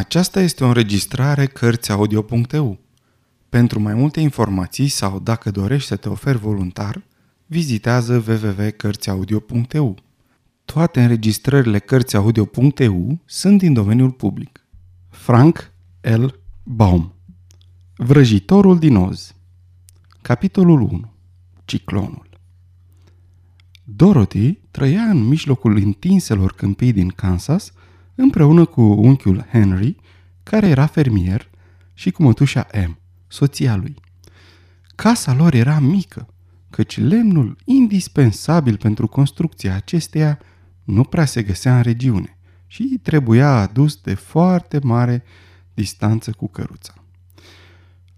Aceasta este o înregistrare Cărțiaudio.eu. Pentru mai multe informații sau dacă dorești să te oferi voluntar, vizitează www.cărțiaudio.eu. Toate înregistrările Cărțiaudio.eu sunt din domeniul public. Frank L. Baum Vrăjitorul din Oz Capitolul 1 Ciclonul Dorothy trăia în mijlocul întinselor câmpii din Kansas împreună cu unchiul Henry, care era fermier, și cu mătușa M, soția lui. Casa lor era mică, căci lemnul indispensabil pentru construcția acesteia nu prea se găsea în regiune și trebuia adus de foarte mare distanță cu căruța.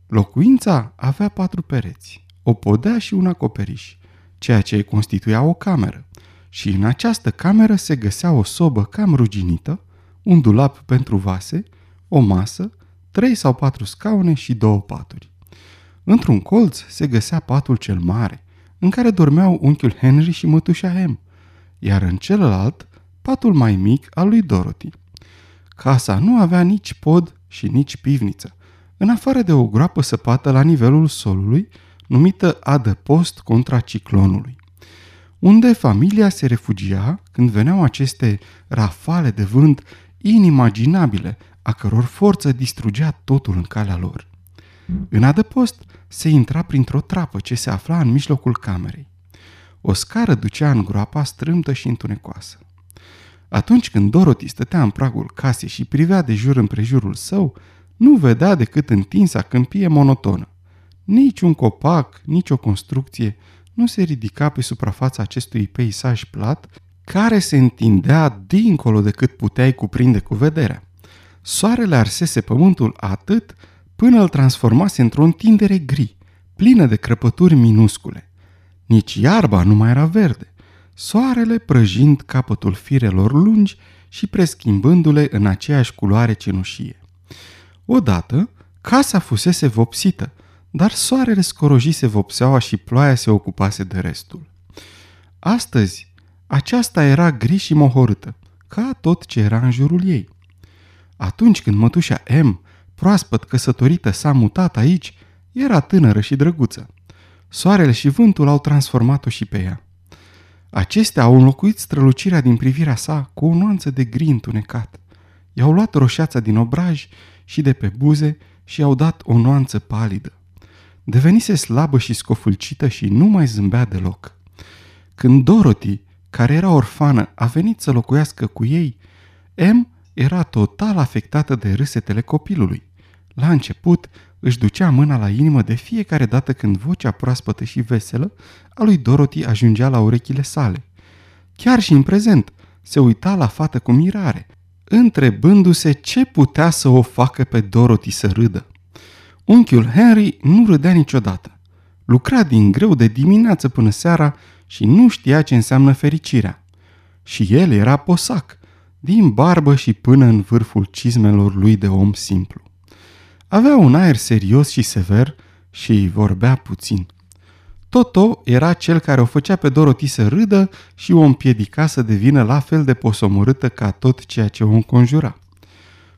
Locuința avea patru pereți, o podea și un acoperiș, ceea ce constituia o cameră, și în această cameră se găsea o sobă cam ruginită, un dulap pentru vase, o masă, trei sau patru scaune și două paturi. Într-un colț se găsea patul cel mare, în care dormeau unchiul Henry și mătușa Hem, iar în celălalt patul mai mic al lui Dorothy. Casa nu avea nici pod și nici pivniță, în afară de o groapă săpată la nivelul solului, numită adăpost contra ciclonului, unde familia se refugia când veneau aceste rafale de vânt inimaginabile, a căror forță distrugea totul în calea lor. În adăpost se intra printr-o trapă ce se afla în mijlocul camerei. O scară ducea în groapa strâmtă și întunecoasă. Atunci când Dorothy stătea în pragul casei și privea de jur împrejurul său, nu vedea decât întinsa câmpie monotonă. Nici un copac, nici o construcție nu se ridica pe suprafața acestui peisaj plat care se întindea dincolo de cât puteai cuprinde cu vederea. Soarele arsese pământul atât până îl transformase într-o întindere gri, plină de crăpături minuscule. Nici iarba nu mai era verde, soarele prăjind capătul firelor lungi și preschimbându-le în aceeași culoare cenușie. Odată, casa fusese vopsită, dar soarele scorojise vopseaua și ploaia se ocupase de restul. Astăzi, aceasta era gri și mohorâtă, ca tot ce era în jurul ei. Atunci când mătușa M, proaspăt căsătorită, s-a mutat aici, era tânără și drăguță. Soarele și vântul au transformat-o și pe ea. Acestea au înlocuit strălucirea din privirea sa cu o nuanță de gri întunecat. I-au luat roșeața din obraj și de pe buze și i-au dat o nuanță palidă. Devenise slabă și scofulcită și nu mai zâmbea deloc. Când Dorothy care era orfană, a venit să locuiască cu ei, M era total afectată de râsetele copilului. La început își ducea mâna la inimă de fiecare dată când vocea proaspătă și veselă a lui Dorothy ajungea la urechile sale. Chiar și în prezent se uita la fată cu mirare, întrebându-se ce putea să o facă pe Dorothy să râdă. Unchiul Henry nu râdea niciodată. Lucra din greu de dimineață până seara și nu știa ce înseamnă fericirea. Și el era posac, din barbă și până în vârful cizmelor lui de om simplu. Avea un aer serios și sever și vorbea puțin. Toto era cel care o făcea pe Dorothy să râdă și o împiedica să devină la fel de posomorâtă ca tot ceea ce o înconjura.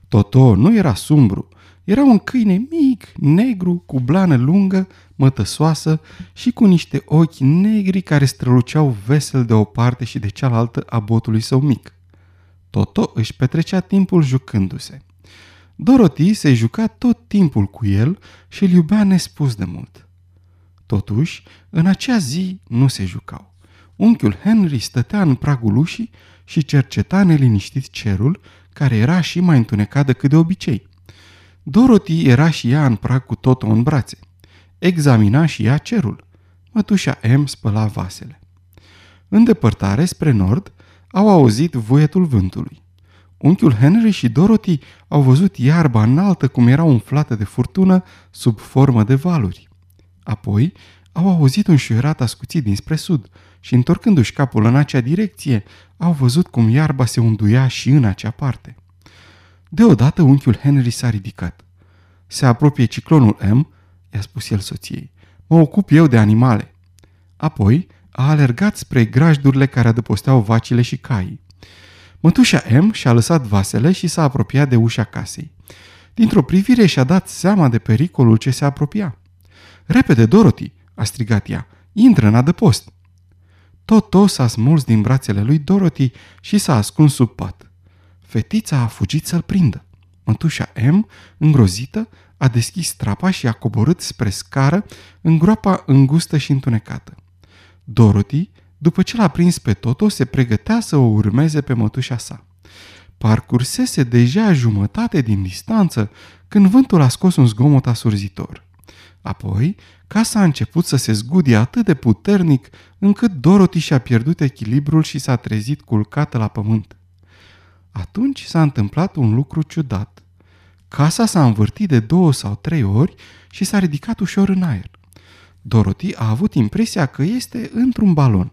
Toto nu era sumbru, era un câine mic, negru, cu blană lungă, mătăsoasă și cu niște ochi negri care străluceau vesel de o parte și de cealaltă a botului său mic. Toto își petrecea timpul jucându-se. Dorothy se juca tot timpul cu el și îl iubea nespus de mult. Totuși, în acea zi nu se jucau. Unchiul Henry stătea în pragul ușii și cerceta neliniștit cerul, care era și mai întunecat decât de obicei. Dorothy era și ea în prag cu Toto în brațe. Examina și ea cerul. Mătușa M spăla vasele. În depărtare, spre nord, au auzit vuietul vântului. Unchiul Henry și Dorothy au văzut iarba înaltă cum era umflată de furtună sub formă de valuri. Apoi au auzit un șuierat ascuțit dinspre sud și, întorcându-și capul în acea direcție, au văzut cum iarba se unduia și în acea parte. Deodată unchiul Henry s-a ridicat. Se apropie ciclonul M, i-a spus el soției. Mă ocup eu de animale. Apoi a alergat spre grajdurile care adăposteau vacile și caii. Mătușa M și-a lăsat vasele și s-a apropiat de ușa casei. Dintr-o privire și-a dat seama de pericolul ce se apropia. Repede, Dorothy!" a strigat ea. Intră în adăpost!" Toto s-a smuls din brațele lui Dorothy și s-a ascuns sub pat. Fetița a fugit să-l prindă. Mătușa M, îngrozită, a deschis trapa și a coborât spre scară în groapa îngustă și întunecată. Dorothy, după ce l-a prins pe Toto, se pregătea să o urmeze pe mătușa sa. Parcursese deja jumătate din distanță când vântul a scos un zgomot asurzitor. Apoi, casa a început să se zgudie atât de puternic încât Dorothy și-a pierdut echilibrul și s-a trezit culcată la pământ. Atunci s-a întâmplat un lucru ciudat. Casa s-a învârtit de două sau trei ori și s-a ridicat ușor în aer. Dorothy a avut impresia că este într-un balon.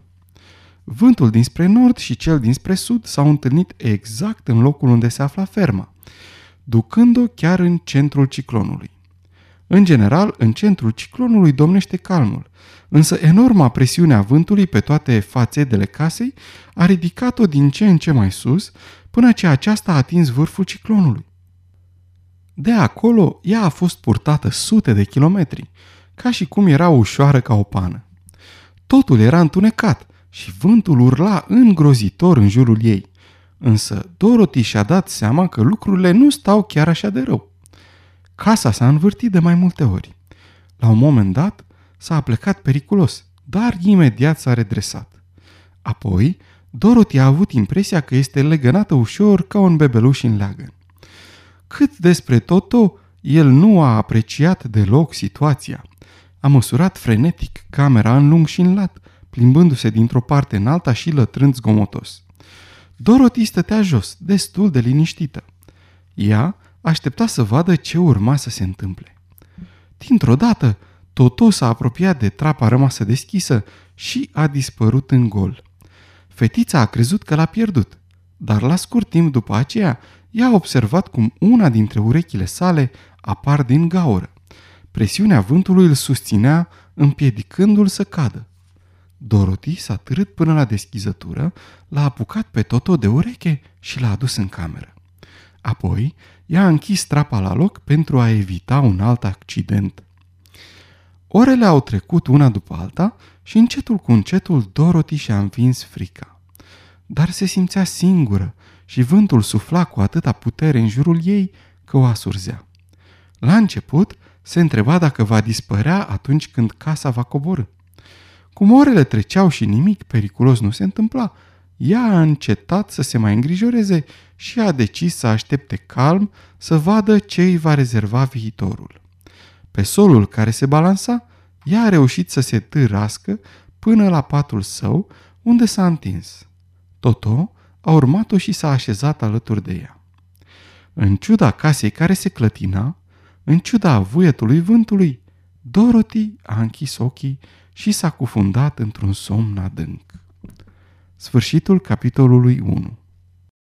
Vântul dinspre nord și cel dinspre sud s-au întâlnit exact în locul unde se afla ferma, ducând-o chiar în centrul ciclonului. În general, în centrul ciclonului domnește calmul, însă enorma presiune a vântului pe toate fațedele casei a ridicat-o din ce în ce mai sus, până ce aceasta a atins vârful ciclonului. De acolo, ea a fost purtată sute de kilometri, ca și cum era ușoară ca o pană. Totul era întunecat și vântul urla îngrozitor în jurul ei. Însă Dorothy și-a dat seama că lucrurile nu stau chiar așa de rău. Casa s-a învârtit de mai multe ori. La un moment dat s-a plecat periculos, dar imediat s-a redresat. Apoi, Dorothy a avut impresia că este legănată ușor ca un bebeluș în leagăn. Cât despre Toto, el nu a apreciat deloc situația. A măsurat frenetic camera în lung și în lat, plimbându-se dintr-o parte în alta și lătrând zgomotos. Dorothy stătea jos, destul de liniștită. Ea aștepta să vadă ce urma să se întâmple. Dintr-o dată, Toto s-a apropiat de trapa rămasă deschisă și a dispărut în gol. Fetița a crezut că l-a pierdut, dar la scurt timp după aceea ea a observat cum una dintre urechile sale apar din gaură. Presiunea vântului îl susținea, împiedicându-l să cadă. Dorothy s-a târât până la deschizătură, l-a apucat pe Toto de ureche și l-a adus în cameră. Apoi, ea a închis trapa la loc pentru a evita un alt accident. Orele au trecut una după alta și încetul cu încetul Dorothy și-a învins frica. Dar se simțea singură și vântul sufla cu atâta putere în jurul ei că o asurzea. La început se întreba dacă va dispărea atunci când casa va coborâ. Cum orele treceau și nimic periculos nu se întâmpla, ea a încetat să se mai îngrijoreze și a decis să aștepte calm să vadă ce îi va rezerva viitorul. Pe solul care se balansa, ea a reușit să se târască până la patul său, unde s-a întins. Toto a urmat-o și s-a așezat alături de ea. În ciuda casei care se clătina, în ciuda vuietului vântului, Dorothy a închis ochii și s-a cufundat într-un somn adânc. Sfârșitul capitolului 1